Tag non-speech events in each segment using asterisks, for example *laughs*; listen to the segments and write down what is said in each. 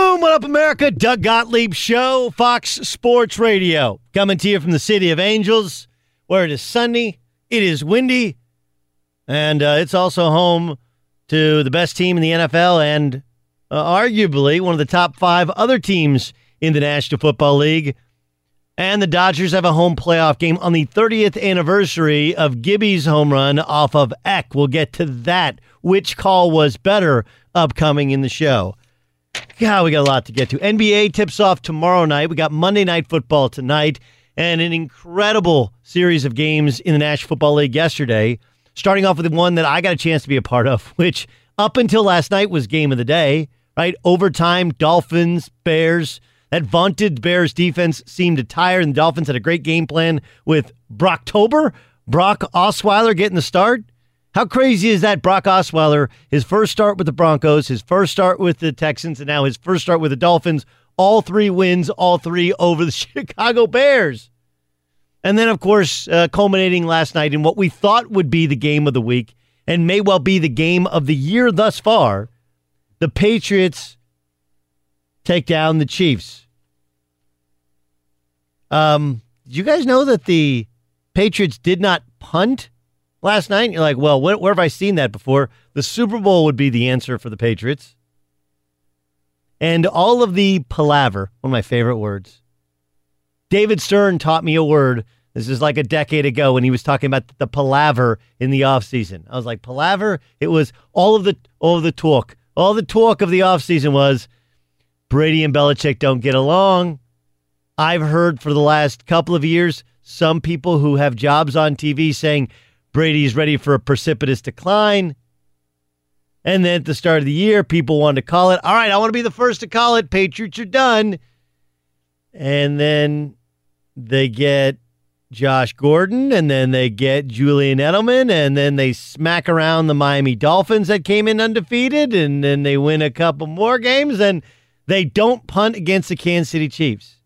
Boom! What up, America? Doug Gottlieb Show, Fox Sports Radio. Coming to you from the city of Angels, where it is sunny, it is windy, and uh, it's also home to the best team in the NFL and uh, arguably one of the top five other teams in the National Football League. And the Dodgers have a home playoff game on the 30th anniversary of Gibby's home run off of Eck. We'll get to that. Which call was better upcoming in the show? God, we got a lot to get to. NBA tips off tomorrow night. We got Monday Night Football tonight and an incredible series of games in the National Football League yesterday. Starting off with the one that I got a chance to be a part of, *laughs* which up until last night was game of the day, right? Overtime, Dolphins, Bears. That vaunted Bears defense seemed to tire, and the Dolphins had a great game plan with Brocktober, Brock Osweiler getting the start. How crazy is that? Brock Osweiler, his first start with the Broncos, his first start with the Texans, and now his first start with the Dolphins. All three wins, all three over the *laughs* Chicago Bears. And then, of course, uh, culminating last night in what we thought would be the game of the week and may well be the game of the year thus far the Patriots take down the Chiefs. Um, did you guys know that the Patriots did not punt last night. You're like, well, where, where have I seen that before? The Super Bowl would be the answer for the Patriots. And all of the palaver, one of my favorite words. David Stern taught me a word. This is like a decade ago when he was talking about the palaver in the offseason. I was like, palaver? It was all of the all of the talk. All the talk of the offseason was Brady and Belichick don't get along. I've heard for the last couple of years some people who have jobs on TV saying Brady's ready for a precipitous decline. And then at the start of the year, people wanted to call it. All right, I want to be the first to call it. Patriots are done. And then they get Josh Gordon, and then they get Julian Edelman, and then they smack around the Miami Dolphins that came in undefeated, and then they win a couple more games, and they don't punt against the Kansas City Chiefs.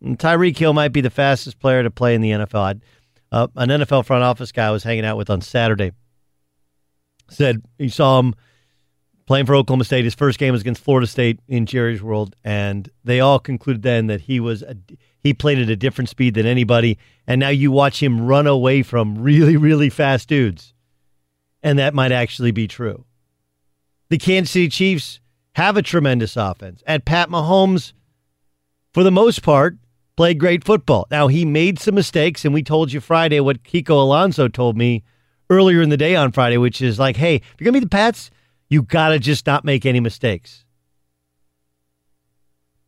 And Tyreek Hill might be the fastest player to play in the NFL. Uh, an NFL front office guy I was hanging out with on Saturday said he saw him playing for Oklahoma State. His first game was against Florida State in Jerry's World, and they all concluded then that he was a, he played at a different speed than anybody. And now you watch him run away from really really fast dudes, and that might actually be true. The Kansas City Chiefs have a tremendous offense, and Pat Mahomes, for the most part, played great football. Now he made some mistakes, and we told you Friday what Kiko Alonso told me earlier in the day on Friday, which is like, hey, if you're gonna be the Pats, you gotta just not make any mistakes.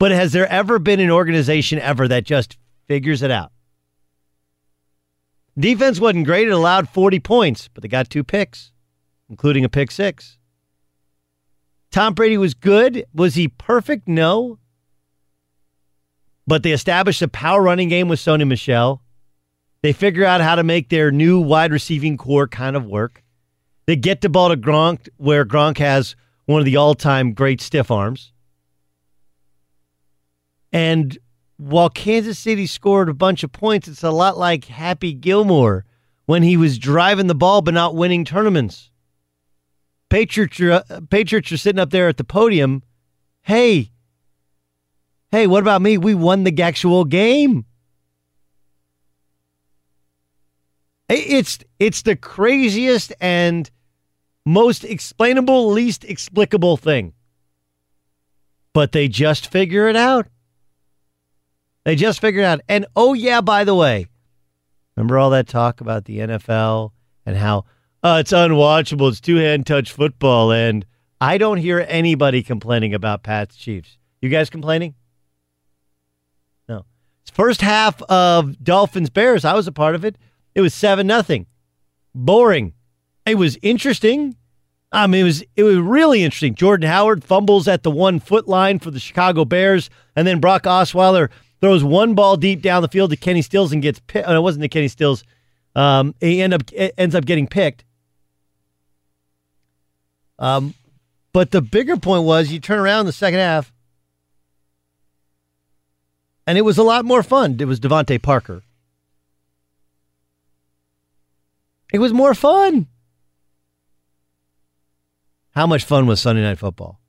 But has there ever been an organization ever that just figures it out? Defense wasn't great. It allowed 40 points, but they got two picks, including a pick six. Tom Brady was good. Was he perfect? No. But they established a power running game with Sony Michel. They figure out how to make their new wide receiving corps kind of work. They get the ball to Gronk, where Gronk has one of the all time great stiff arms. And while Kansas City scored a bunch of points, it's a lot like Happy Gilmore when he was driving the ball but not winning tournaments. Patriots are, uh, Patriots are sitting up there at the podium. Hey, hey, what about me? We won the actual game. It's it's the craziest and most explainable, least explicable thing. But they just figure it out. They just figured it out. And oh yeah, by the way, remember all that talk about the NFL and how uh, it's unwatchable, it's two hand touch football, and I don't hear anybody complaining about Pat's Chiefs. You guys complaining? First half of Dolphins Bears, I was a part of it. It was seven nothing. Boring. It was interesting. I mean, it was it was really interesting. Jordan Howard fumbles at the one foot line for the Chicago Bears, and then Brock Osweiler throws one ball deep down the field to Kenny Stills and gets picked. Oh, it wasn't to Kenny Stills. Um, he end up ends up getting picked. Um, but the bigger point was you turn around the second half, and it was a lot more fun. It was DeVante Parker. It was more fun. How much fun was Sunday Night Football?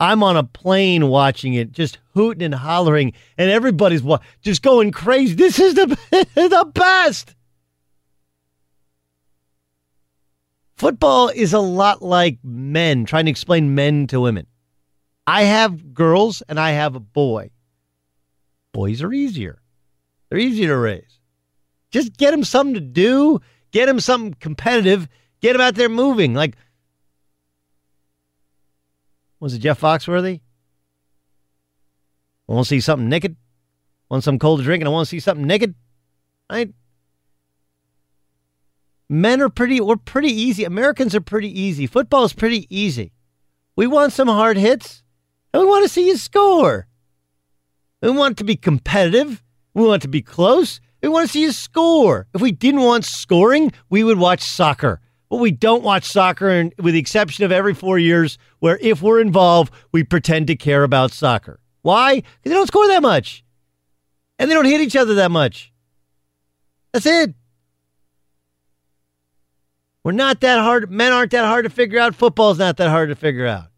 I'm on a plane watching it, just hooting and hollering, and everybody's wa- just going crazy. This is the, *laughs* the best. Football is a lot like men, trying to explain men to women. I have girls and I have a boy. Boys are easier. They're easier to raise. Just get them something to do Get him something competitive. Get him out there moving. Like, was it Jeff Foxworthy? I want to see something naked. Want some cold to drink, and I want to see something naked. Right? Men are pretty. We're pretty easy. Americans are pretty easy. Football is pretty easy. We want some hard hits, and we want to see you score. We want to be competitive. We want to be close. We want to see a score. If we didn't want scoring, we would watch soccer. But we don't watch soccer, and with the exception of every four years, where if we're involved, we pretend to care about soccer. Why? Because they don't score that much, and they don't hit each other that much. That's it. We're not that hard. Men aren't that hard to figure out. Football's not that hard to figure out.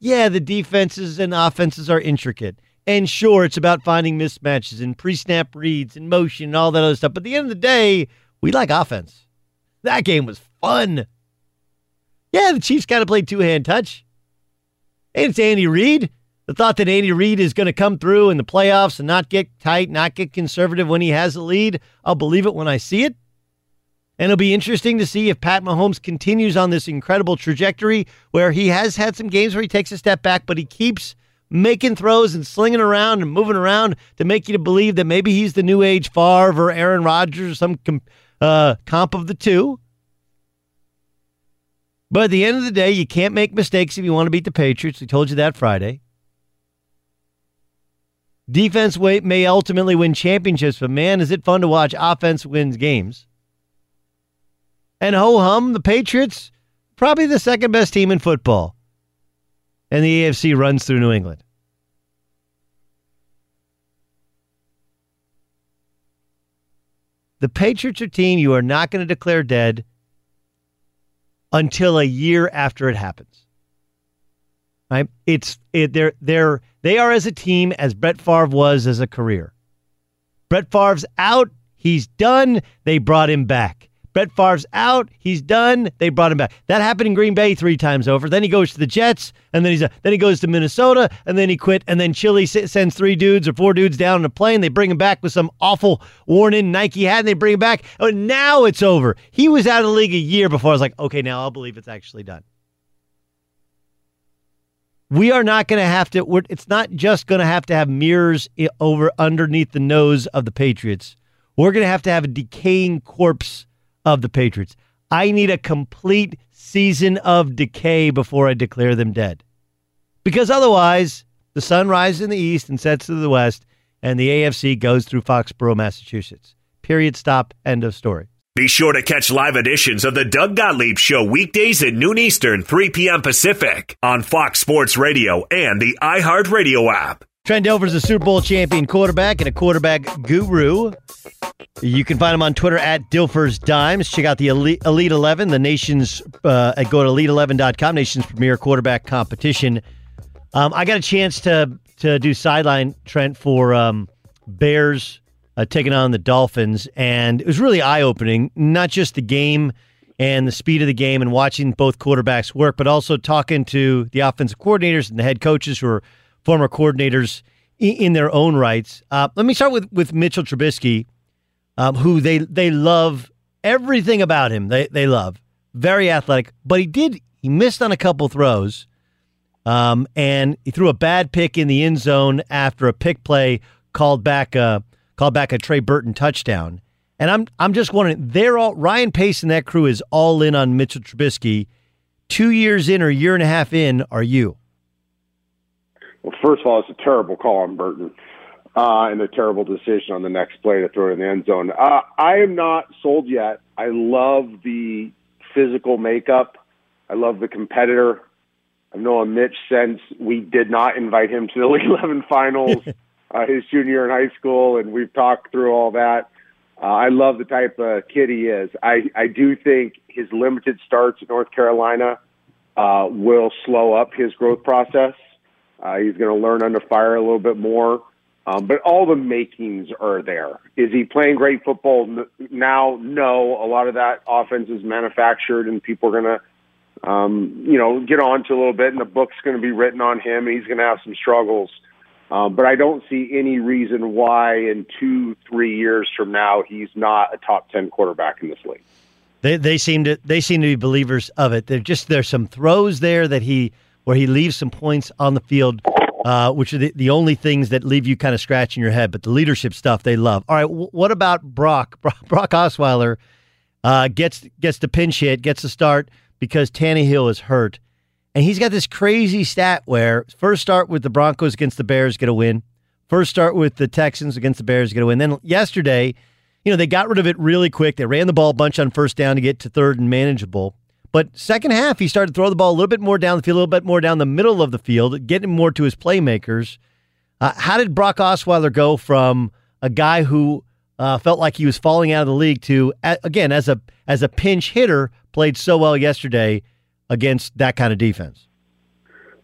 Yeah, the defenses and offenses are intricate. And sure, it's about finding mismatches and pre snap reads and motion and all that other stuff. But at the end of the day, we like offense. That game was fun. Yeah, the Chiefs got to play two hand touch. And it's Andy Reid. The thought that Andy Reid is going to come through in the playoffs and not get tight, not get conservative when he has a lead, I'll believe it when I see it. And it'll be interesting to see if Pat Mahomes continues on this incredible trajectory where he has had some games where he takes a step back, but he keeps making throws and slinging around and moving around to make you to believe that maybe he's the new age Favre or Aaron Rodgers or some com- uh, comp of the two. But at the end of the day, you can't make mistakes if you want to beat the Patriots. We told you that Friday. Defense may ultimately win championships, but man, is it fun to watch offense wins games. And ho hum, the Patriots, probably the second best team in football. And the AFC runs through New England. The Patriots are team you are not going to declare dead until a year after it happens. Right? It's it, they're they're they are as a team as Brett Favre was as a career. Brett Favre's out, he's done. They brought him back. Brett Favre's out. He's done. They brought him back. That happened in Green Bay three times over. Then he goes to the Jets, and then he's a, then he goes to Minnesota, and then he quit. And then Chile sends three dudes or four dudes down in a plane. They bring him back with some awful worn-in Nike hat, and they bring him back. Oh, now it's over. He was out of the league a year before. I was like, okay, now I'll believe it's actually done. We are not going to have to. it's not just going to have to have mirrors over underneath the nose of the Patriots. We're going to have to have a decaying corpse of the Patriots. I need a complete season of decay before I declare them dead. Because otherwise, the sun rises in the east and sets to the west, and the AFC goes through Foxborough, Massachusetts. Period. Stop. End of story. Be sure to catch live editions of the Doug Gottlieb Show weekdays at noon Eastern, 3 p.m. Pacific on Fox Sports Radio and the iHeartRadio app. Trent Dilfer's a Super Bowl champion quarterback and a quarterback guru. You can find him on Twitter at Dilfer's Dimes. Check out the Elite, Elite 11, the nation's, uh, go to elite11.com, nation's premier quarterback competition. Um, I got a chance to to do sideline, Trent, for um, Bears uh, taking on the Dolphins, and it was really eye opening. Not just the game and the speed of the game and watching both quarterbacks work, but also talking to the offensive coordinators and the head coaches who are former coordinators in, in their own rights. Uh, let me start with with Mitchell Trubisky um, who they they love everything about him. They they love very athletic, but he did he missed on a couple throws, um, and he threw a bad pick in the end zone after a pick play called back a called back a Trey Burton touchdown. And I'm I'm just wondering, they're all Ryan Pace and that crew is all in on Mitchell Trubisky. Two years in or year and a half in, are you? Well, first of all, it's a terrible call on Burton uh, and a terrible decision on the next play to throw it in the end zone. Uh, I am not sold yet. I love the physical makeup. I love the competitor. I've known Mitch since we did not invite him to the *laughs* Elite 11 finals *laughs* uh, his junior year in high school, and we've talked through all that. Uh, I love the type of kid he is. I, I do think his limited starts at North Carolina uh, will slow up his growth process. Uh, he's going to learn under fire a little bit more. Um, but all the makings are there. Is he playing great football now? No. A lot of that offense is manufactured, and people are going to, um, you know, get on to a little bit, and the book's going to be written on him. and He's going to have some struggles. Um, but I don't see any reason why in two, three years from now he's not a top ten quarterback in this league. They they seem to they seem to be believers of it. They're just there's some throws there that he where he leaves some points on the field uh, which are the, the only things that leave you kind of scratching your head. But the leadership stuff they love. All right, w- what about Brock? *laughs* Brock, Osweiler uh, gets gets the pinch hit, gets the start because Tannehill is hurt, and he's got this crazy stat where first start with the Broncos against the Bears get a win, first start with the Texans against the Bears get a win. Then yesterday, you know they got rid of it really quick. They ran the ball a bunch on first down to get to third and manageable. But second half, he started to throw the ball a little bit more down the field, a little bit more down the middle of the field, getting more to his playmakers. Uh, how did Brock Osweiler go from a guy who uh, felt like he was falling out of the league to again as a as a pinch hitter played so well yesterday against that kind of defense?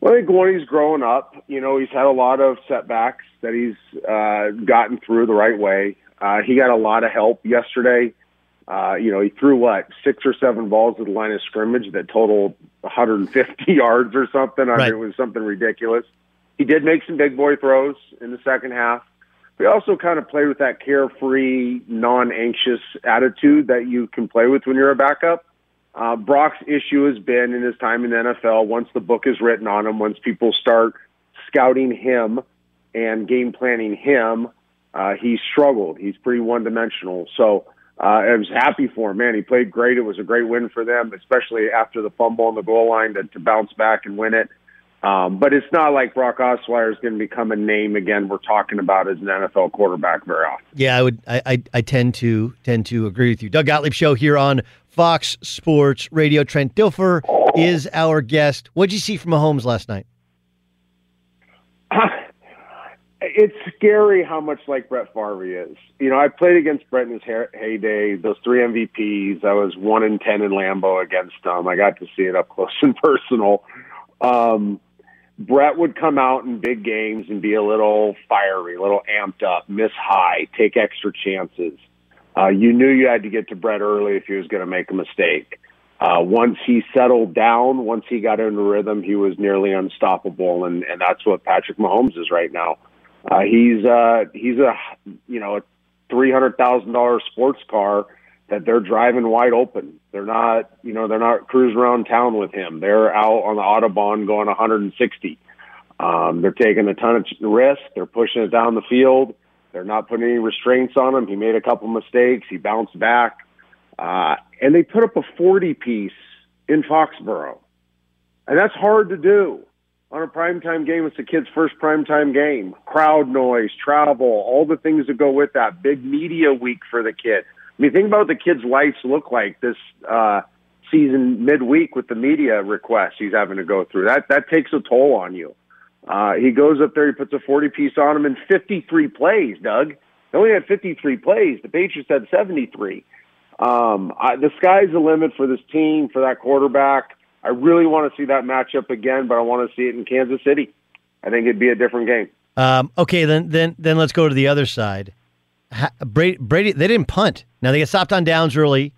Well, I think when he's growing up, you know, he's had a lot of setbacks that he's uh, gotten through the right way. Uh, he got a lot of help yesterday Uh, you know, he threw what six or seven balls to the line of scrimmage that totaled 150 *laughs* yards or something. I Right. mean, it was something ridiculous. He did make some big boy throws in the second half. He also kind of played with that carefree, non-anxious attitude that you can play with when you're a backup. Uh, Brock's issue has been in his time in the NFL. Once the book is written on him, once people start scouting him and game planning him, uh, he's struggled. He's pretty one-dimensional. So uh, I was happy for him. Man, he played great. It was a great win for them, especially after the fumble on the goal line to, to bounce back and win it. Um, but it's not like Brock Osweiler is going to become a name again. We're talking about as an NFL quarterback very often. Yeah, I would. I, I I tend to tend to agree with you. Doug Gottlieb show here on Fox Sports Radio. Trent Dilfer is our guest. What'd you see from Mahomes last night? *laughs* it's scary how much like Brett Favre is. You know, I played against Brett in his heyday. Those three MVPs. I was one in ten in Lambeau against him. I got to see it up close *laughs* and personal. Um, Brett would come out in big games and be a little fiery, a little amped up, miss high, take extra chances. Uh, you knew you had to get to Brett early if he was going to make a mistake. Uh, once he settled down, once he got into rhythm, he was nearly unstoppable, and, and that's what Patrick Mahomes is right now. Uh, he's uh, he's a you know a three hundred thousand dollar sports car that they're driving wide open. They're not you know they're not cruising around town with him. They're out on the autobahn going 160. Um, they're taking a ton of risk. They're pushing it down the field. They're not putting any restraints on him. He made a couple mistakes. He bounced back, uh, and they put up a 40 piece in Foxborough, and that's hard to do on a primetime game. It's the kid's first primetime game. Crowd noise, travel, all the things that go with that. Big media week for the kid. I mean, think about what the kid's lives look like this uh, season midweek with the media requests he's having to go through. That that takes a toll on you. Uh, he goes up there, he puts a 40 piece on him in 53 plays, Doug. They only had 53 plays. The Patriots had 73. Um, the sky's the limit for this team, for that quarterback. I really want to see that matchup again, but I want to see it in Kansas City. I think it'd be a different game. Um, okay, then then then let's go to the other side. Ha- Brady, Brady, they didn't punt. Now they got stopped on downs early,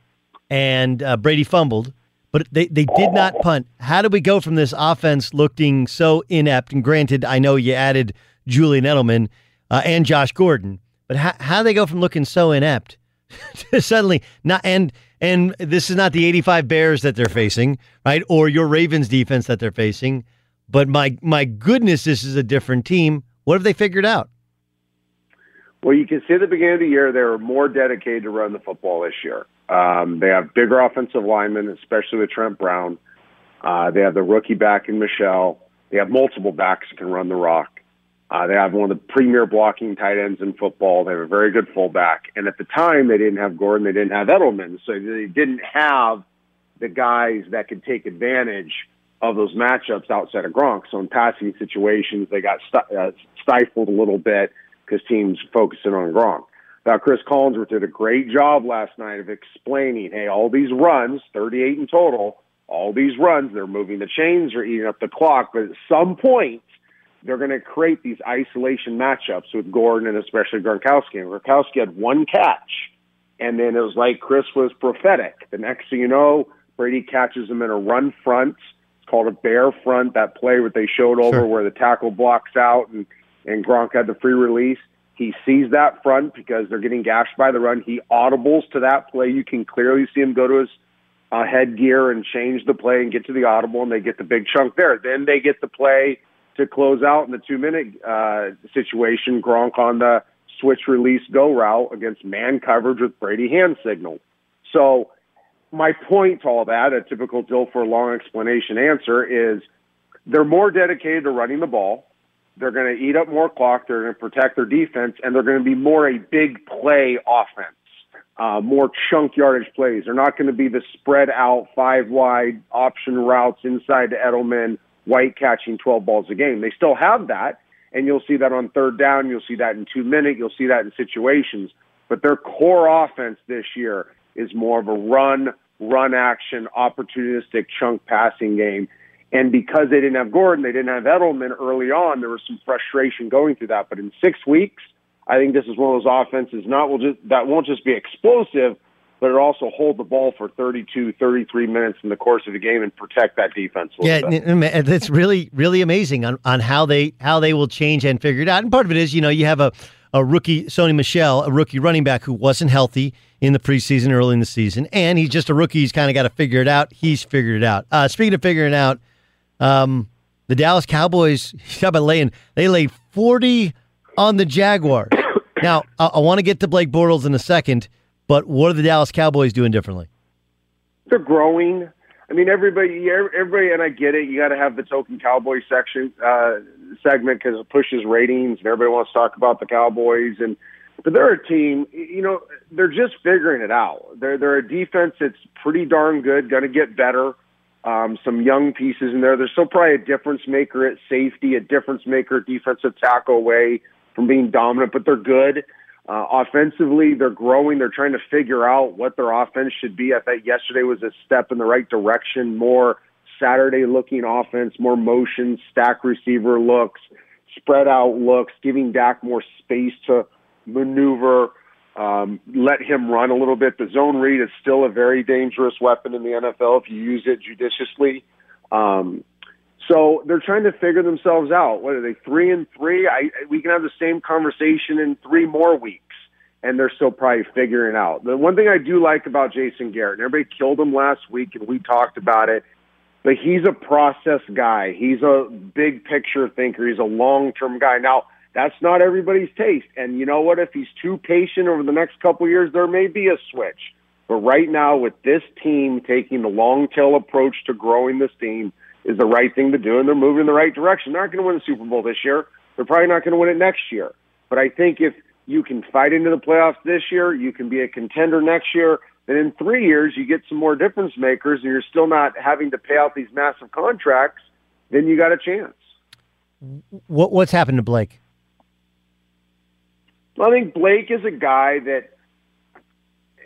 and uh, Brady fumbled, but they, they did not punt. How do we go from this offense looking so inept? And granted, I know you added Julian Edelman uh, and Josh Gordon, but how how do they go from looking so inept *laughs* to suddenly not and and this is not the 85 Bears that they're facing, right? Or your Ravens defense that they're facing. But my my goodness, this is a different team. What have they figured out? Well, you can see at the beginning of the year they were more dedicated to run the football this year. Um, they have bigger offensive linemen, especially with Trent Brown. Uh, they have the rookie back in Michel. They have multiple backs that can run the rock. Uh, they have one of the premier blocking tight ends in football. They have a very good fullback. And at the time, they didn't have Gordon. They didn't have Edelman. So they didn't have the guys that could take advantage of those matchups outside of Gronk. So in passing situations, they got st- uh, stifled a little bit because teams focusing on Gronk. Now, Chris Collinsworth did a great job last night of explaining, hey, all these runs, 38 in total, all these runs, they're moving the chains, they're eating up the clock, but at some point, they're going to create these isolation matchups with Gordon and especially Gronkowski. And Gronkowski had one catch, and then it was like Chris was prophetic. The next thing you know, Brady catches him in a run front. It's called a bear front. That play what they showed over Sure. where the tackle blocks out and and Gronk had the free release. He sees that front because they're getting gashed by the run. He audibles to that play. You can clearly see him go to his uh, headgear and change the play and get to the audible, and they get the big chunk there. Then they get the play to close out in the two minute uh, situation. Gronk on the switch release go route against man coverage with Brady hand signal. So my point to all that, a typical Dilfer a long explanation answer is they're more dedicated to running the ball. They're going to eat up more clock. They're going to protect their defense, and they're going to be more a big play offense, uh, more chunk yardage plays. They're not going to be the spread out five wide option routes inside to Edelman, White catching 12 balls a game. They still have that, and you'll see that on third down. You'll see that in two minute. You'll see that in situations. But their core offense this year is more of a run, run action, opportunistic chunk passing game. And because they didn't have Gordon, they didn't have Edelman early on, there was some frustration going through that. But in six weeks, I think this is one of those offenses not will just that won't just be explosive, but it also hold the ball for 32, 33 minutes in the course of the game and protect that defense. yeah, it's really really amazing on, on how they how they will change and figure it out. And part of it is, you know, you have a a rookie Sony Michel, a rookie running back who wasn't healthy in the preseason, early in the season, and he's just a rookie. He's kind of got to figure it out. He's figured it out. Uh, speaking of figuring it out, um, the Dallas Cowboys, *laughs* how about laying? They laid forty on the Jaguars. now, I, I want to get to Blake Bortles in a second, but what are the Dallas Cowboys doing differently? They're growing. I mean, everybody, everybody, and I get it. You got to have the token Cowboy section uh, segment because it pushes ratings, and everybody wants to talk about the Cowboys. And but they're a team. You know, they're just figuring it out. They're they're a defense that's pretty darn good. Going to get better. Um, some young pieces in there. There's still probably a difference maker at safety, a difference maker defensive tackle away from being dominant, but they're good. Uh, offensively, they're growing. They're trying to figure out what their offense should be. I thought yesterday was a step in the right direction. More Saturday looking offense, more motion, stack receiver looks, spread out looks, giving Dak more space to maneuver, um, let him run a little bit. The zone read is still a very dangerous weapon in the NFL if you use it judiciously. Um, so they're trying to figure themselves out. What are they? Three and three. I we can have the same conversation in three more weeks, and they're still probably figuring out. The one thing I do like about Jason Garrett, and everybody killed him last week, and we talked about it. But he's a process guy. He's a big picture thinker. He's a long term guy. Now that's not everybody's taste, and you know what? If he's too patient over the next couple years, there may be a switch. But right now, with this team taking the long tail approach to growing this team is the right thing to do, and they're moving in the right direction. They're not going to win the Super Bowl this year. They're probably not going to win it next year. But I think if you can fight into the playoffs this year, you can be a contender next year. Then in three years, you get some more difference makers, and you're still not having to pay out these massive contracts. Then you got a chance. What what's happened to Blake? Well, I think Blake is a guy that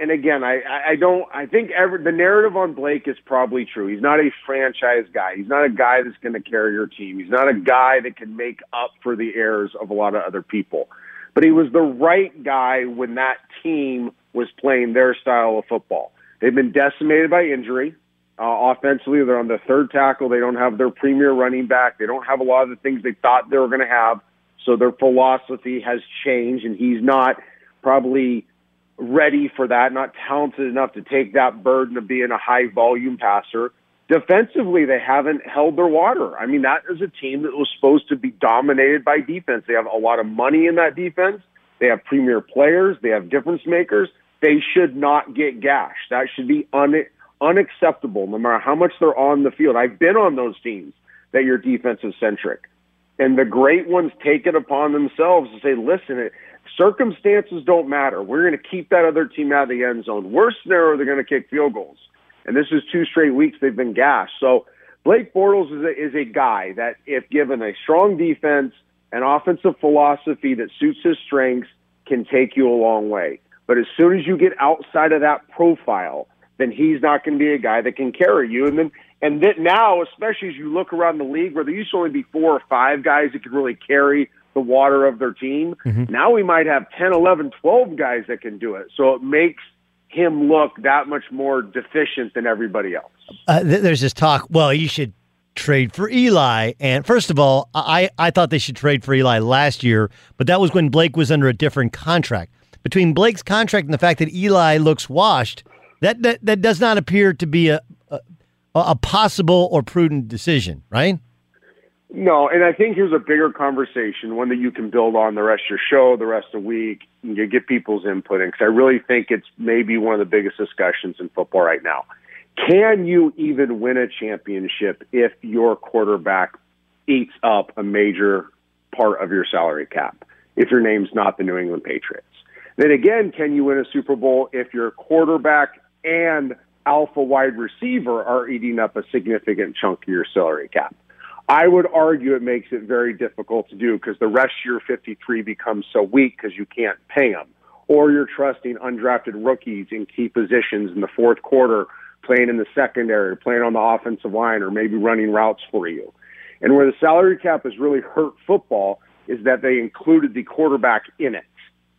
and again, I, I don't. I think every, the narrative on Blake is probably true. He's not a franchise guy. He's not a guy that's going to carry your team. He's not a guy that can make up for the errors of a lot of other people. But he was the right guy when that team was playing their style of football. They've been decimated by injury. Uh, offensively, they're on the third tackle. They don't have their premier running back. They don't have a lot of the things they thought they were going to have. So their philosophy has changed, and he's not probably ready for that, not talented enough to take that burden of being a high volume passer. Defensively, they haven't held their water. I mean, that is a team that was supposed to be dominated by defense. They have a lot of money in that defense. They have premier players. They have difference makers. They should not get gashed. That should be un- unacceptable, no matter how much they're on the field. I've been on those teams that you're defensive centric. And the great ones take it upon themselves to say, listen, Circumstances don't matter. We're going to keep that other team out of the end zone. Worst scenario, they're going to kick field goals. And this is two straight weeks they've been gashed. So Blake Bortles is a, is a guy that, if given a strong defense, an offensive philosophy that suits his strengths, can take you a long way. But as soon as you get outside of that profile, then he's not going to be a guy that can carry you. And then, and that now, especially as you look around the league where there used to only be four or five guys that could really carry the water of their team. Mm-hmm. Now we might have 10, 11, 12 guys that can do it. So it makes him look that much more deficient than everybody else. Uh, there's this talk, well, you should trade for Eli. And first of all, I, I thought they should trade for Eli last year, but that was when Blake was under a different contract. Between Blake's contract and the fact that Eli looks washed, that, that, that does not appear to be a, a, a possible or prudent decision, right? No, and I think here's a bigger conversation, one that you can build on the rest of your show, the rest of the week, and you get people's input in, because I really think it's maybe one of the biggest discussions in football right now. Can you even win a championship if your quarterback eats up a major part of your salary cap, if your name's not the New England Patriots? Then again, can you win a Super Bowl if your quarterback and alpha wide receiver are eating up a significant chunk of your salary cap? I would argue it makes it very difficult to do because the rest of your 53 becomes so weak because you can't pay them. Or you're trusting undrafted rookies in key positions in the fourth quarter, playing in the secondary, playing on the offensive line, or maybe running routes for you. And where the salary cap has really hurt football is that they included the quarterback in it.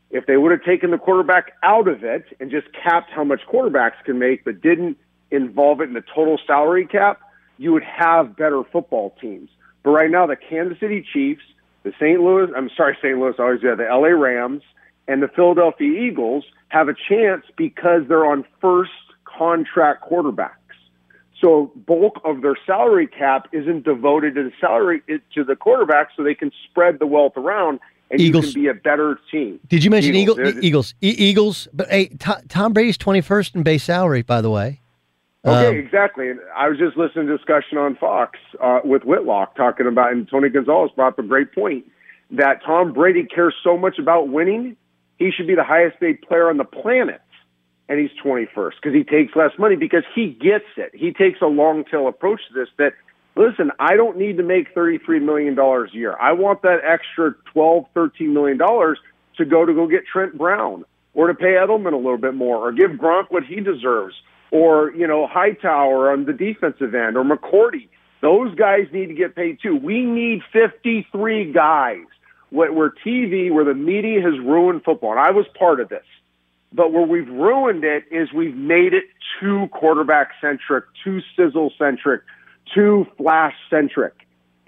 If they would have taken the quarterback out of it and just capped how much quarterbacks can make, but didn't involve it in the total salary cap, you would have better football teams. But right now, the Kansas City Chiefs, the St. Louis, I'm sorry, St. Louis, always do the LA Rams, and the Philadelphia Eagles have a chance because they're on first contract quarterbacks. So bulk of their salary cap isn't devoted to the salary to the quarterback, so they can spread the wealth around, and Eagles. you can be a better team. Did you mention Eagles. Eagles? Eagles, Eagles, But hey, Tom, Tom Brady's twenty first in base salary, by the way. Okay, Um, exactly. And I was just listening to a discussion on Fox uh, with Whitlock talking about, and Tony Gonzalez brought up a great point that Tom Brady cares so much about winning, he should be the highest paid player on the planet, and he's 21st because he takes less money because he gets it. He takes a long tail approach to this. That listen, I don't need to make 33 million dollars a year. I want that extra 12, 13 million dollars to go to go get Trent Brown or to pay Edelman a little bit more or give Gronk what he deserves or you know Hightower on the defensive end or McCourty. Those guys need to get paid too. We need 53 guys. Where where TV, where the media has ruined football, and I was part of this. But where we've ruined it is we've made it too quarterback centric, too sizzle centric, too flash centric.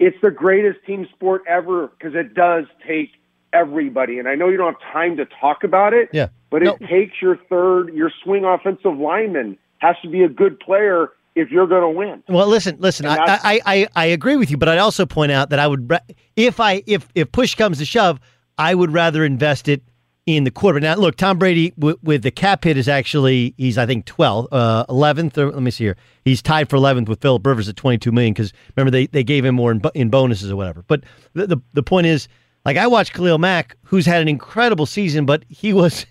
It's the greatest team sport ever because it does take everybody. And I know you don't have time to talk about it, Yeah. but it takes your third, your swing offensive lineman has to be a good player if you're going to win. Well, listen, listen. I, I, I, I agree with you, but I'd also point out that I would, if I, if if push comes to shove, I would rather invest it in the quarterback. Now, look, Tom Brady w- with the cap hit is actually he's I think 12th, uh, 11th. Or, let me see here. He's tied for 11th with Philip Rivers at 22 million because remember they, they gave him more in, in bonuses or whatever. But the, the the point is, like I watched Khalil Mack, who's had an incredible season, but he was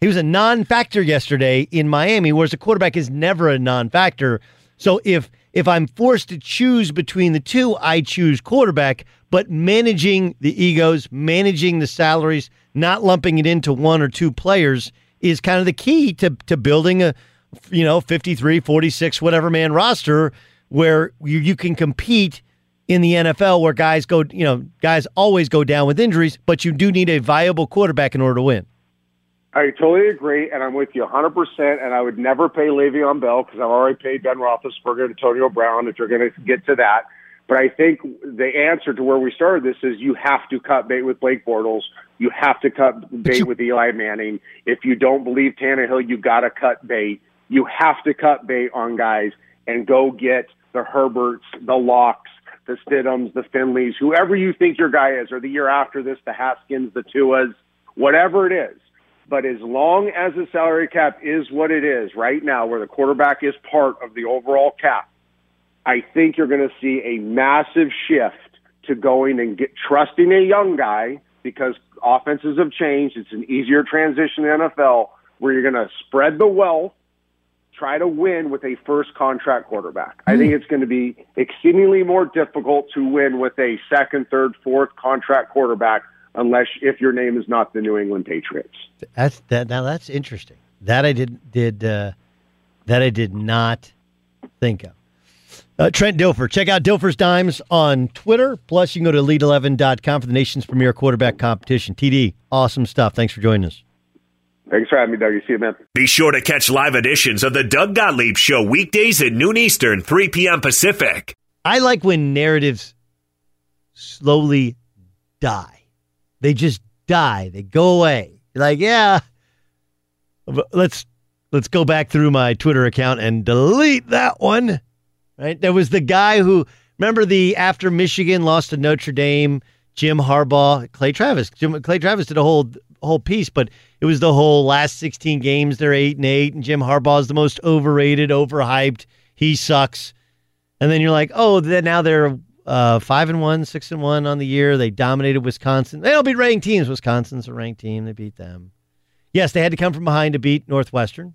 he was a non-factor yesterday in Miami, whereas a quarterback is never a non-factor. So if if I'm forced to choose between the two, I choose quarterback. But managing the egos, managing the salaries, not lumping it into one or two players is kind of the key to to building a you know 53, 46, whatever man roster where you, you can compete in the NFL where guys go, you know, guys always go down with injuries, but you do need a viable quarterback in order to win. I totally agree, and I'm with you 100%. And I would never pay Le'Veon Bell because I've already paid Ben Roethlisberger and Antonio Brown. If you're going to get to that, but I think the answer to where we started this is you have to cut bait with Blake Bortles. You have to cut bait with Eli Manning. If you don't believe Tannehill, you got to cut bait. You have to cut bait on guys and go get the Herberts, the Locks, the Stidhams, the Finleys, whoever you think your guy is, or the year after this, the Haskins, the Tuas, whatever it is. But as long as the salary cap is what it is right now, where the quarterback is part of the overall cap, I think you're going to see a massive shift to going and get trusting a young guy because offenses have changed. It's an easier transition in NFL where you're going to spread the wealth, try to win with a first contract quarterback. I think it's going to be exceedingly more difficult to win with a second, third, fourth contract quarterback unless if your name is not the New England Patriots. That's that. Now that's interesting. That I did did uh, that I did not think of. Uh, Trent Dilfer. Check out Dilfer's Dimes on Twitter. Plus, you can go to elite11.com for the nation's premier quarterback competition. TD, awesome stuff. Thanks for joining us. Thanks for having me, Dougie. See you, man. Be sure to catch live editions of the Doug Gottlieb Show weekdays at noon Eastern, 3 p.m. Pacific. I like when narratives slowly die. They just die. They go away. You're like, yeah, let's let's go back through my Twitter account and delete that one. Right? There was the guy who remember the after Michigan lost to Notre Dame, Jim Harbaugh, Clay Travis. Jim, Clay Travis did a whole whole piece, but it was the whole last 16 games they're 8 and 8 and Jim Harbaugh is the most overrated, overhyped. He sucks. And then you're like, "Oh, then now they're uh, 5 and 1, 6 and 1 on the year. They dominated Wisconsin. They don't beat ranked teams. Wisconsin's a ranked team. They beat them." Yes, they had to come from behind to beat Northwestern.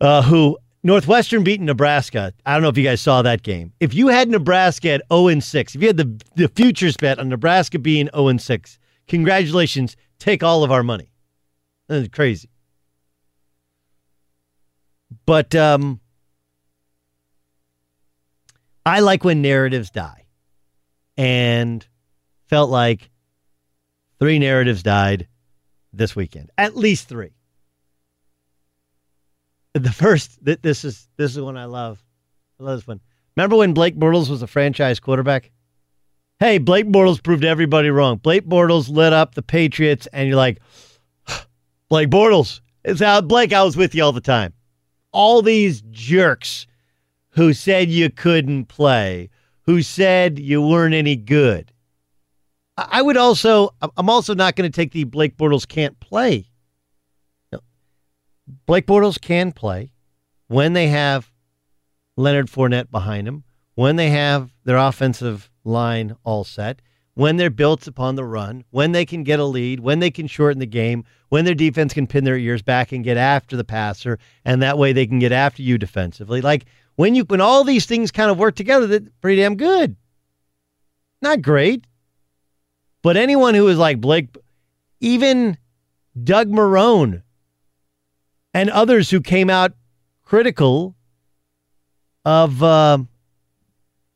Uh, who Northwestern beat Nebraska. I don't know if you guys saw that game. If you had Nebraska at 0 and 6, if you had the the futures bet on Nebraska being 0 and 6, congratulations. Take all of our money. That's crazy. But um, I like when narratives die. And felt like three narratives died this weekend. At least three. *laughs* The first, th- this is this is one I love. I love this one. Remember when Blake Bortles was a franchise quarterback? Hey, Blake Bortles proved everybody wrong. Blake Bortles lit up the Patriots, and you're like, *sighs* Blake Bortles. It's how Blake. I was with you all the time. All these jerks who said you couldn't play, who said you weren't any good. I would also. I'm also not going to take the Blake Bortles can't play. Blake Bortles can play when they have Leonard Fournette behind him, when they have their offensive line all set, when they're built upon the run, when they can get a lead, when they can shorten the game, when their defense can pin their ears back and get after the passer, and that way they can get after you defensively. Like when you when all these things kind of work together, that's pretty damn good. Not great. But anyone who is like Blake, even Doug Marrone and others who came out critical of uh,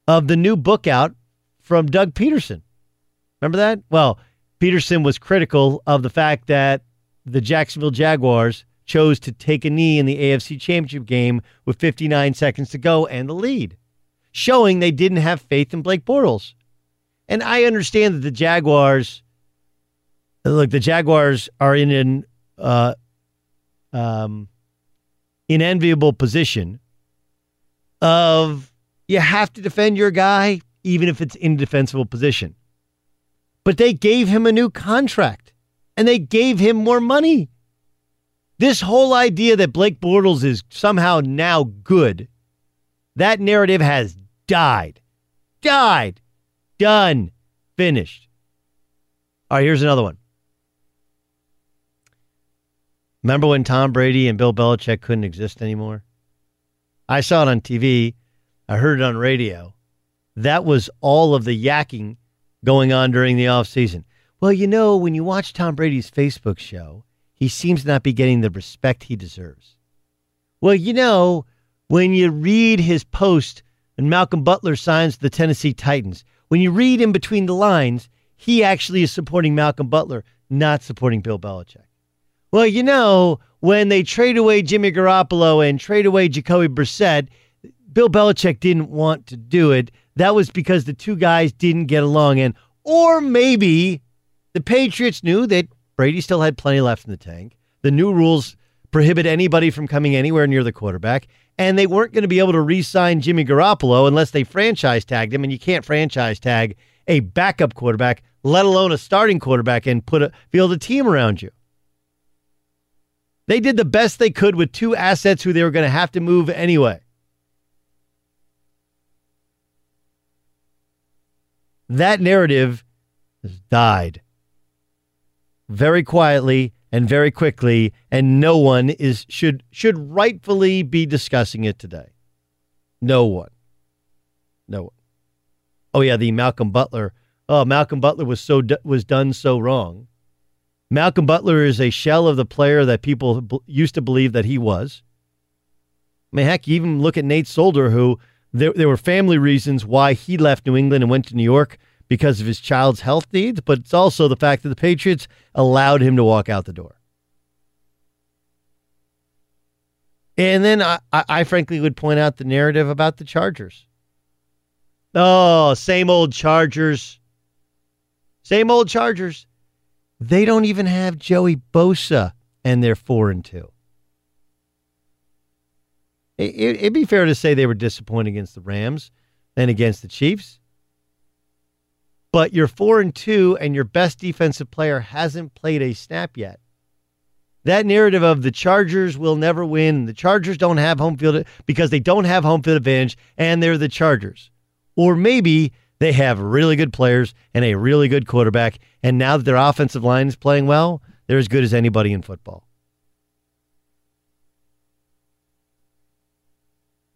of the new book out from Doug Pederson. Remember that? Well, Pederson was critical of the fact that the Jacksonville Jaguars chose to take a knee in the AFC Championship game with 59 seconds to go and the lead, showing they didn't have faith in Blake Bortles. And I understand that the Jaguars, look, the Jaguars are in an uh, um, inenviable position of you have to defend your guy, even if it's in defensible position. But they gave him a new contract and they gave him more money. This whole idea that Blake Bortles is somehow now good, that narrative has died. Died. Done. Finished. All right, here's another one. Remember when Tom Brady and Bill Belichick couldn't exist anymore? I saw it on TV. I heard it on radio. That was all of the yakking going on during the offseason. Well, you know, when you watch Tom Brady's Facebook show, he seems to not be getting the respect he deserves. Well, you know, when you read his post and Malcolm Butler signs the Tennessee Titans, when you read in between the lines, he actually is supporting Malcolm Butler, not supporting Bill Belichick. Well, you know, when they trade away Jimmy Garoppolo and trade away Jacoby Brissett, Bill Belichick didn't want to do it. That was because the two guys didn't get along. And, or maybe the Patriots knew that Brady still had plenty left in the tank. The new rules prohibit anybody from coming anywhere near the quarterback. And they weren't going to be able to re sign Jimmy Garoppolo unless they franchise tagged him. And you can't franchise tag a backup quarterback, let alone a starting quarterback, and put a field a team around you. They did the best they could with two assets who they were going to have to move anyway. That narrative has died very quietly and very quickly, and no one is should should rightfully be discussing it today. No one. No one. Oh yeah, the Malcolm Butler. Oh, Malcolm Butler was so was done so wrong. Malcolm Butler is a shell of the player that people used to believe that he was. I mean, heck, you even look at Nate Solder, who there, there were family reasons why he left New England and went to New York because of his child's health needs, but it's also the fact that the Patriots allowed him to walk out the door. And then I, I, frankly would point out the narrative about the Chargers. Oh, same old Chargers. Same old Chargers. They don't even have Joey Bosa, and they're four and two. It, would be fair to say they were disappointed against the Rams and against the Chiefs. But you're four and two, and your best defensive player hasn't played a snap yet. That narrative of the Chargers will never win, the Chargers don't have home field because they don't have home field advantage, and they're the Chargers. Or maybe they have really good players and a really good quarterback, and now that their offensive line is playing well, they're as good as anybody in football.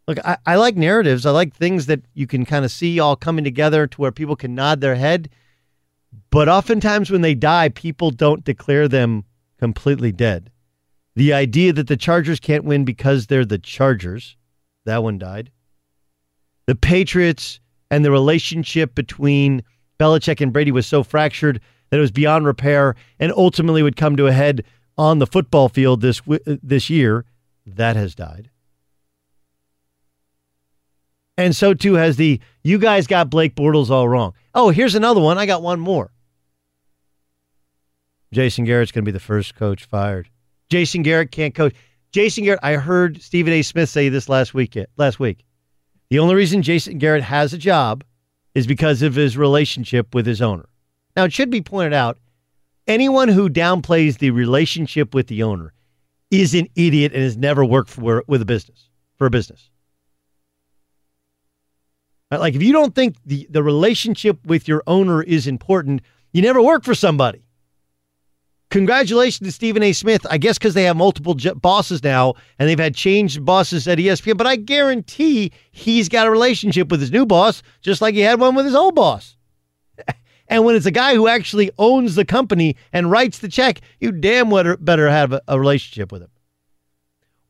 Look, I, I like narratives. I like things that you can kind of see all coming together to where people can nod their head. But oftentimes when they die, people don't declare them completely dead. The idea that the Chargers can't win because they're the Chargers, that one died. The Patriots and the relationship between Belichick and Brady was so fractured that it was beyond repair and ultimately would come to a head on the football field this this year. That has died. And so too has the you guys got Blake Bortles all wrong. Oh, here's another one. I got one more. Jason Garrett's going to be the first coach fired. Jason Garrett can't coach. Jason Garrett, I heard Stephen A. Smith say this last week. Last week, the only reason Jason Garrett has a job is because of his relationship with his owner. Now, it should be pointed out, anyone who downplays the relationship with the owner is an idiot and has never worked for with a business for a business. Uh, like if you don't think the, the relationship with your owner is important, you never work for somebody. Congratulations to Stephen A. Smith. I guess because they have multiple j- bosses now and they've had changed bosses at ESPN, but I guarantee he's got a relationship with his new boss, just like he had one with his old boss. *laughs* and when it's a guy who actually owns the company and writes the check, you damn well better have a, a relationship with him.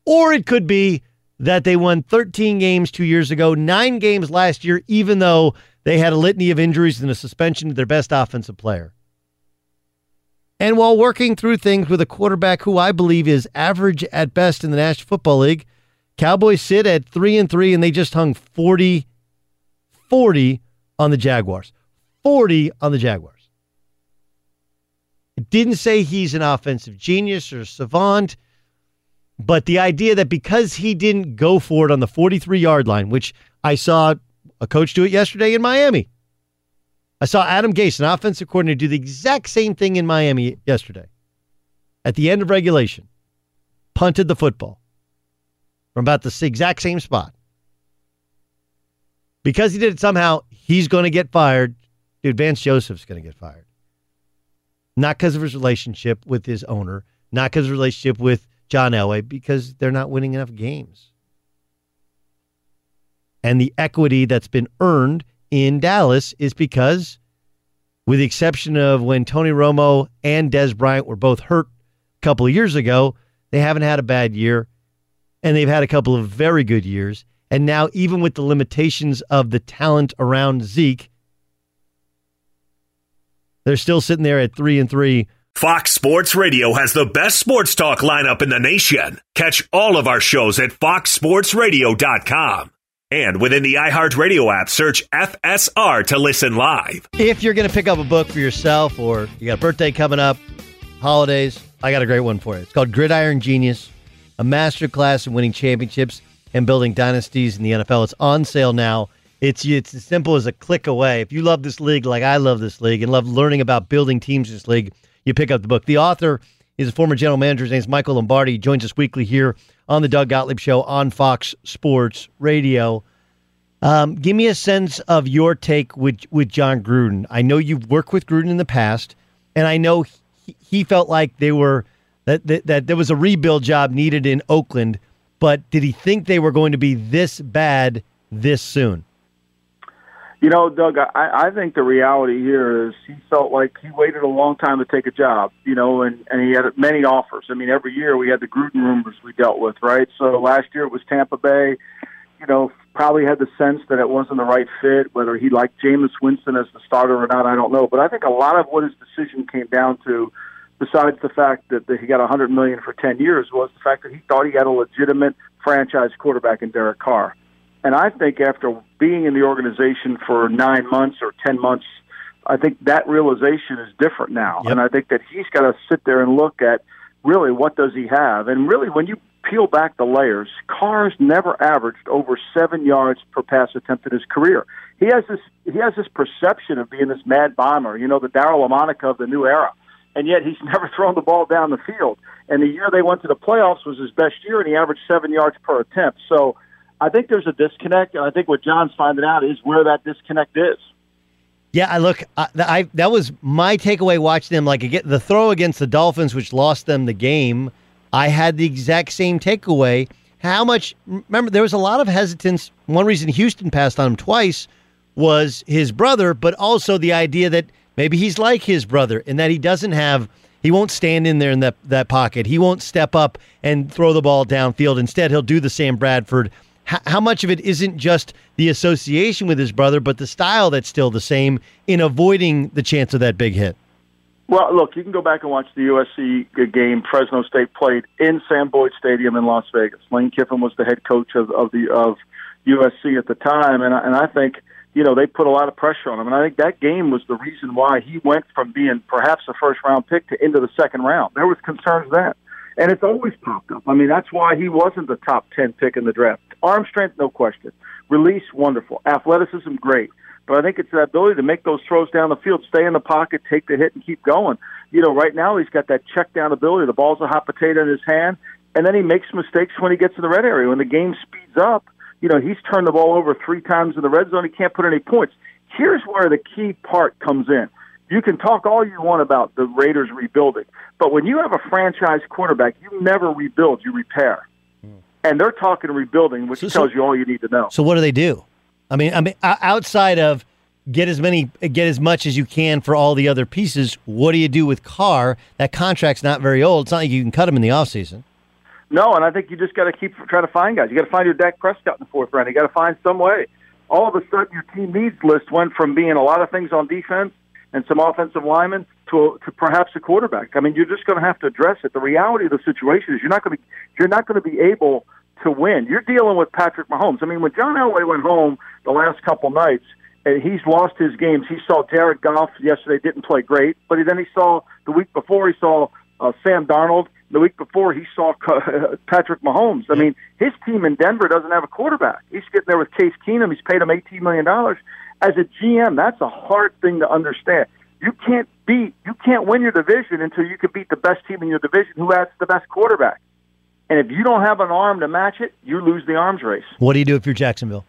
Or it could be that they won 13 games two years ago, nine games last year, even though they had a litany of injuries and a suspension of their best offensive player. And while working through things with a quarterback who I believe is average at best in the National Football League, Cowboys sit at 3 and 3 and they just hung 40 40 on the Jaguars. 40 on the Jaguars. It didn't say he's an offensive genius or savant. But the idea that because he didn't go for it on the 43 yard line, which I saw a coach do it yesterday in Miami. I saw Adam Gase, an offensive coordinator, do the exact same thing in Miami yesterday. At the end of regulation, punted the football from about the exact same spot. Because he did it somehow, he's going to get fired. Dude, Vance Joseph's going to get fired. Not because of his relationship with his owner, not because of his relationship with John Elway because they're not winning enough games. And the equity that's been earned in Dallas is because, with the exception of when Tony Romo and Dez Bryant were both hurt a couple of years ago, they haven't had a bad year. And they've had a couple of very good years. And now, even with the limitations of the talent around Zeke, they're still sitting there at three and three Fox Sports Radio has the best sports talk lineup in the nation. Catch all of our shows at foxsportsradio.com. And within the iHeartRadio app, search FSR to listen live. If you're going to pick up a book for yourself or you got a birthday coming up, holidays, I got a great one for you. It's called Gridiron Genius, a masterclass in winning championships and building dynasties in the NFL. It's on sale now. It's it's as simple as a click away. If you love this league like I love this league and love learning about building teams in this league, you pick up the book. The author is a former general manager. His name is Michael Lombardi. He joins us weekly here on the Doug Gottlieb Show on Fox Sports Radio. Um, give me a sense of your take with with Jon Gruden. I know you've worked with Gruden in the past, and I know he, he felt like they were that, that that there was a rebuild job needed in Oakland. But did he think they were going to be this bad this soon? You know, Doug, I, I think the reality here is he felt like he waited a long time to take a job, you know, and, and he had many offers. I mean, every year we had the Gruden rumors we dealt with, right? So last year it was Tampa Bay, you know, probably had the sense that it wasn't the right fit. Whether he liked Jameis Winston as the starter or not, I don't know. But I think a lot of what his decision came down to, besides the fact that, that he got a hundred million for ten years, was the fact that he thought he had a legitimate franchise quarterback in Derek Carr. And I think after being in the organization for nine months or 10 months, I think that realization is different now. Yep. And I think that he's got to sit there and look at really what does he have. And really, when you peel back the layers, Carr's never averaged over seven yards per pass attempt in his career. He has this he has this perception of being this mad bomber, you know, the Daryle Lamonica of the new era. And yet he's *laughs* never thrown the ball down the field. And the year they went to the playoffs was his best year, and he averaged seven yards per attempt. So I think there's a disconnect, and I think what John's finding out is where that disconnect is. Yeah, I look. I, I that was my takeaway watching them. Like again, the throw against the Dolphins, which lost them the game. I had the exact same takeaway. How much? Remember, there was a lot of hesitance. One reason Houston passed on him twice was his brother, but also the idea that maybe he's like his brother and that he doesn't have. He won't stand in there in that, that pocket. He won't step up and throw the ball downfield. Instead, he'll do the Sam Bradford how much of it isn't just the association with his brother, but the style that's still the same in avoiding the chance of that big hit? Well, look, you can go back and watch the USC game Fresno State played in Sam Boyd Stadium in Las Vegas. Lane Kiffin was the head coach of, of the of USC at the time, and I, and I think you know they put a lot of pressure on him, and I think that game was the reason why he went from being perhaps a first round pick to into the second round. There was concerns then, and it's always popped up. I mean, that's why he wasn't the top ten pick in the draft. Arm strength, no question. Release, wonderful. Athleticism, great. But I think it's the ability to make those throws down the field, stay in the pocket, take the hit, and keep going. You know, right now he's got that check down ability. The ball's a hot potato in his hand, and then he makes mistakes when he gets in the red area. When the game speeds up, you know, he's turned the ball over three times in the red zone. He can't put any points. Here's where the key part comes in. You can talk all you want about the Raiders rebuilding, but when you have a franchise quarterback, you never rebuild, you repair. And they're talking rebuilding, which So- tells so- you all you need to know. So what do they do? I mean, I mean, outside of get as many, get as much as you can for all the other pieces. What do you do with Carr? That contract's not very old. It's not like you can cut him in the offseason. No, and I think you just got to keep trying to find guys. You got to find your Dak Prescott in the fourth round. You got to find some way. All of a sudden, your team needs list went from being a lot of things on defense and some offensive linemen to to perhaps a quarterback. I mean, you're just going to have to address it. The reality of the situation is you're not going to you're not going to be able to win. You're dealing with Patrick Mahomes. I mean, when John Elway went home the last couple nights, and he's lost his games. He saw Jared Goff yesterday didn't play great, but then he saw the week before he saw uh, Sam Darnold. The week before he saw *laughs* Patrick Mahomes. I mean, his team in Denver doesn't have a quarterback. He's getting there with Case Keenum. He's paid him eighteen million dollars. As a GM, that's a hard thing to understand. You can't beat, you can't win your division until you can beat the best team in your division who has the best quarterback. And if you don't have an arm to match it, you lose the arms race. What do you do if you're Jacksonville?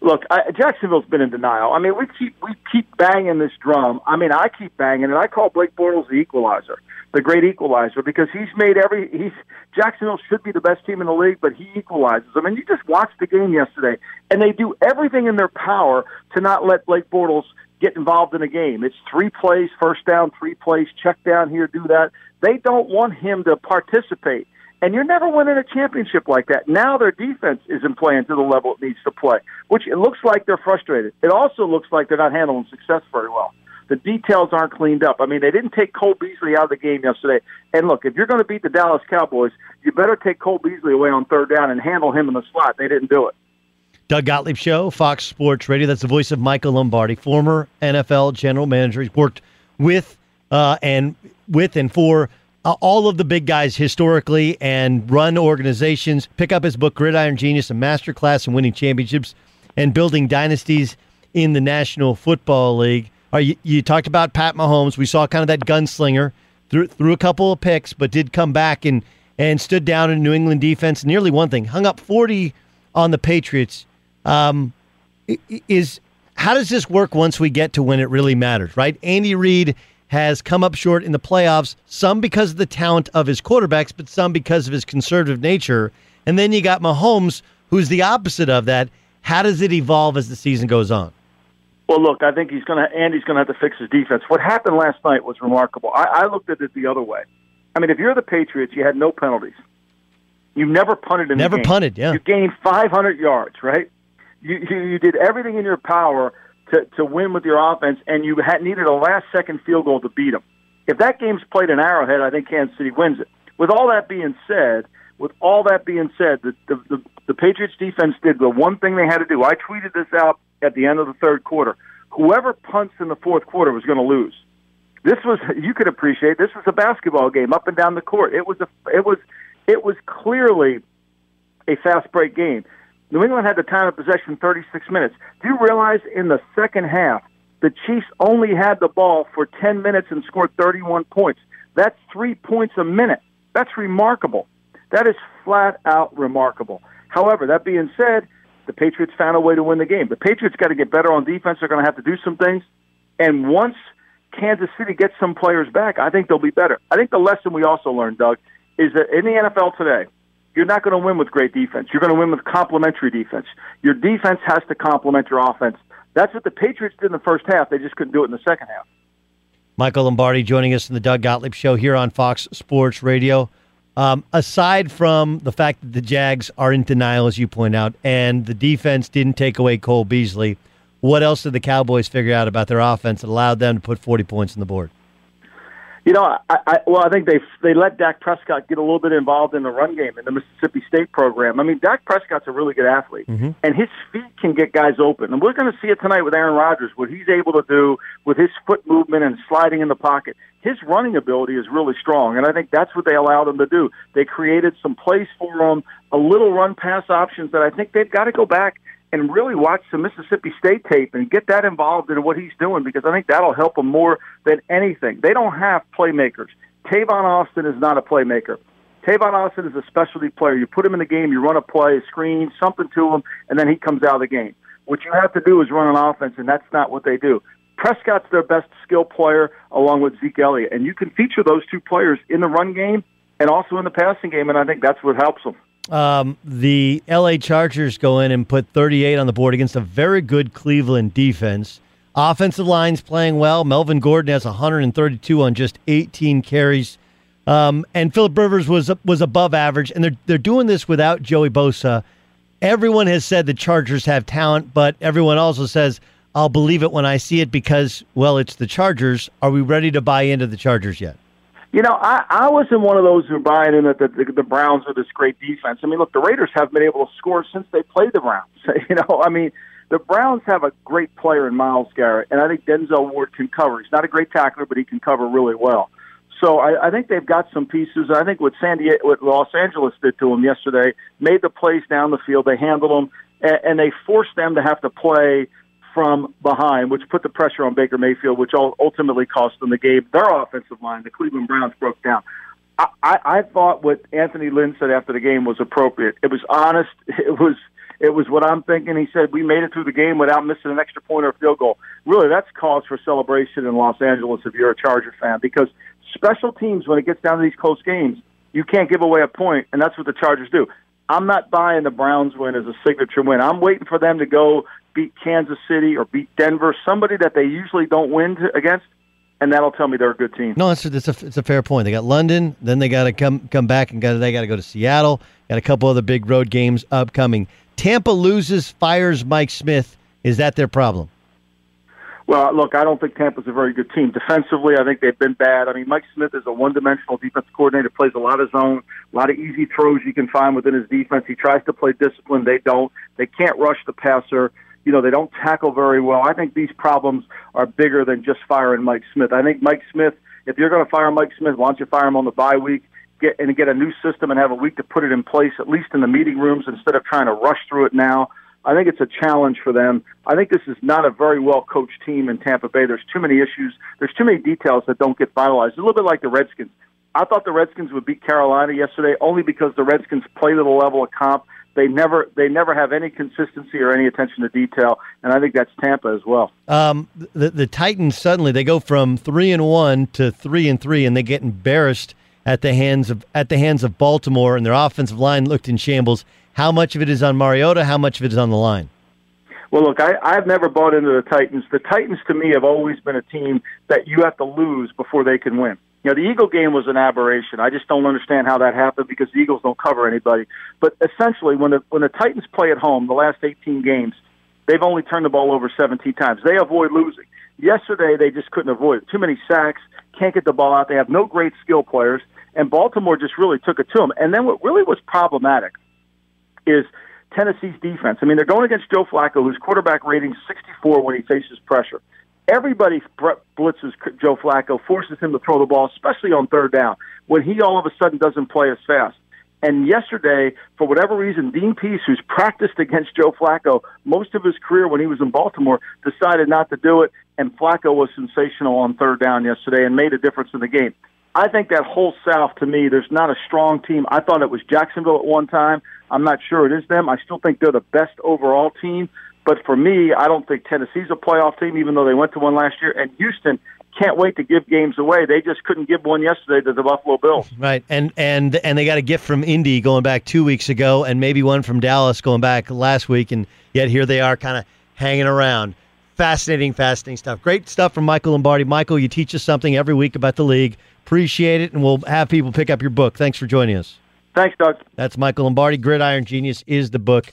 Look, I, Jacksonville's been in denial. I mean, we keep we keep banging this drum. I mean, I keep banging it. I call Blake Bortles the equalizer, the great equalizer, because he's made every. He's Jacksonville should be the best team in the league, but he equalizes. I mean, you just watched the game yesterday, and they do everything in their power to not let Blake Bortles get involved in a game. It's three plays, first down, three plays, check down here, do that. They don't want him to participate. And you're never winning a championship like that. Now their defense isn't playing to the level it needs to play, which it looks like they're frustrated. It also looks like they're not handling success very well. The details aren't cleaned up. I mean, they didn't take Cole Beasley out of the game yesterday. And look, if you're going to beat the Dallas Cowboys, you better take Cole Beasley away on third down and handle him in the slot. They didn't do it. Doug Gottlieb Show, Fox Sports Radio. That's the voice of Michael Lombardi, former NFL general manager. He's worked with uh, and with and for uh, all of the big guys historically and run organizations. Pick up his book, Gridiron Genius, a masterclass in winning championships and building dynasties in the National Football League. Uh, you, you talked about Pat Mahomes. We saw kind of that gunslinger threw, threw a couple of picks, but did come back and, and stood down in New England defense. Nearly one thing, hung up 40 on the Patriots. Um, is how does this work once we get to when it really matters, right? Andy Reid has come up short in the playoffs, some because of the talent of his quarterbacks, but some because of his conservative nature. And then you got Mahomes, who's the opposite of that. How does it evolve as the season goes on? Well, look, I think he's going to. Andy's going to have to fix his defense. What happened last night was remarkable. I, I looked at it the other way. I mean, if you're the Patriots, you had no penalties. You've never punted in Never the game. punted, yeah. You gained 500 yards, right? You, you you did everything in your power to to win with your offense, and you had needed a last second field goal to beat them. If that game's played in Arrowhead, I think Kansas City wins it. With all that being said, with all that being said, the the, the, the Patriots defense did the one thing they had to do. I tweeted this out at the end of the third quarter. Whoever punts in the fourth quarter was going to lose. This was you could appreciate. This was a basketball game up and down the court. It was a it was it was clearly a fast break game. New England had the time of possession 36 minutes. Do you realize in the second half the Chiefs only had the ball for 10 minutes and scored 31 points? That's three points a minute. That's remarkable. That is flat out remarkable. However, that being said, the Patriots found a way to win the game. The Patriots got to get better on defense. They're going to have to do some things. And once Kansas City gets some players back, I think they'll be better. I think the lesson we also learned, Doug, is that in the NFL today, you're not going to win with great defense. You're going to win with complementary defense. Your defense has to complement your offense. That's what the Patriots did in the first half. They just couldn't do it in the second half. Michael Lombardi joining us in the Doug Gottlieb Show here on Fox Sports Radio. Um, aside from the fact that the Jags are in denial, as you point out, and the defense didn't take away Cole Beasley, what else did the Cowboys figure out about their offense that allowed them to put 40 points on the board? You know, I, I well, I think they they let Dak Prescott get a little bit involved in the run game in the Mississippi State program. I mean, Dak Prescott's a really good athlete, Mm-hmm. and his feet can get guys open. And we're going to see it tonight with Aaron Rodgers, what he's able to do with his foot movement and sliding in the pocket. His running ability is really strong, and I think that's what they allowed him to do. They created some plays for him, a little run pass options that I think they've got to go back and really watch some Mississippi State tape and get that involved in what he's doing because I think that'll help him more than anything. They don't have playmakers. Tavon Austin is not a playmaker. Tavon Austin is a specialty player. You put him in the game, you run a play, a screen, something to him, and then he comes out of the game. What you have to do is run an offense, and that's not what they do. Prescott's their best skill player along with Zeke Elliott, and you can feature those two players in the run game and also in the passing game, and I think that's what helps them. Um, the LA Chargers go in and put 38 on the board against a very good Cleveland defense. Offensive line's playing well. Melvin Gordon has 132 on just 18 carries. Um, and Philip Rivers was was above average, and they're they're doing this without Joey Bosa. Everyone has said the Chargers have talent, but everyone also says I'll believe it when I see it because well, it's the Chargers. Are we ready to buy into the Chargers yet? You know, I, I wasn't one of those who are buying in that the, the, the Browns are this great defense. I mean, look, the Raiders haven't been able to score since they played the Browns. *laughs* You know, I mean, the Browns have a great player in Myles Garrett, and I think Denzel Ward can cover. He's not a great tackler, but he can cover really well. So I, I think they've got some pieces. I think what San Diego, what Los Angeles did to them yesterday, made the plays down the field. They handled them, and, and they forced them to have to play from behind, which put the pressure on Baker Mayfield, which ultimately cost them the game. Their offensive line, the Cleveland Browns, broke down. I, I, I thought what Anthony Lynn said after the game was appropriate. It was honest. *laughs* It was it was what I'm thinking. He said we made it through the game without missing an extra point or field goal. Really, that's cause for celebration in Los Angeles if you're a Charger fan because special teams, when it gets down to these close games, you can't give away a point, and that's what the Chargers do. I'm not buying the Browns win as a signature win. I'm waiting for them to go beat Kansas City or beat Denver, somebody that they usually don't win to, against, and that'll tell me they're a good team. No, it's, it's a it's a fair point. They got London, then they got to come come back and got they got to go to Seattle. Got a couple other big road games upcoming. Tampa loses, fires Mike Smith. Is that their problem? Well, look, I don't think Tampa's a very good team. Defensively, I think they've been bad. I mean, Mike Smith is a one-dimensional defense coordinator, plays a lot of zone, a lot of easy throws you can find within his defense. He tries to play discipline. They don't. They can't rush the passer. You know, they don't tackle very well. I think these problems are bigger than just firing Mike Smith. I think Mike Smith, if you're going to fire Mike Smith, why don't you fire him on the bye week? Get and get a new system and have a week to put it in place, at least in the meeting rooms, instead of trying to rush through it now. I think it's a challenge for them. I think this is not a very well coached team in Tampa Bay. There's too many issues. There's too many details that don't get finalized. It's a little bit like the Redskins. I thought the Redskins would beat Carolina yesterday only because the Redskins play to the level of comp. They never they never have any consistency or any attention to detail, and I think that's Tampa as well. Um, the the Titans suddenly they go from three and one to three and three, and they get embarrassed at the hands of at the hands of Baltimore, and their offensive line looked in shambles. How much of it is on Mariota? How much of it is on the line? Well, look, I, I've never bought into the Titans. The Titans, to me, have always been a team that you have to lose before they can win. Know, the Eagle game was an aberration. I just don't understand how that happened because the Eagles don't cover anybody. But essentially, when the when the Titans play at home, the last 18 games, they've only turned the ball over 17 times. They avoid losing. Yesterday, they just couldn't avoid it. Too many sacks, can't get the ball out. They have no great skill players, and Baltimore just really took it to them. And then what really was problematic is Tennessee's defense. I mean, they're going against Joe Flacco, whose quarterback rating 64 when he faces pressure. Everybody blitzes Joe Flacco, forces him to throw the ball, especially on third down, when he all of a sudden doesn't play as fast. And yesterday, for whatever reason, Dean Pees, who's practiced against Joe Flacco most of his career when he was in Baltimore, decided not to do it. And Flacco was sensational on third down yesterday and made a difference in the game. I think that whole South, to me, there's not a strong team. I thought it was Jacksonville at one time. I'm not sure it is them. I still think they're the best overall team. But for me, I don't think Tennessee's a playoff team, even though they went to one last year. And Houston can't wait to give games away. They just couldn't give one yesterday to the Buffalo Bills. Right, and and and they got a gift from Indy going back two weeks ago, and maybe one from Dallas going back last week, and yet here they are, kind of hanging around. Fascinating, fascinating stuff. Great stuff from Michael Lombardi. Michael, you teach us something every week about the league. Appreciate it, and we'll have people pick up your book. Thanks for joining us. Thanks, Doug. That's Michael Lombardi. Gridiron Genius is the book.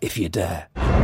if you dare.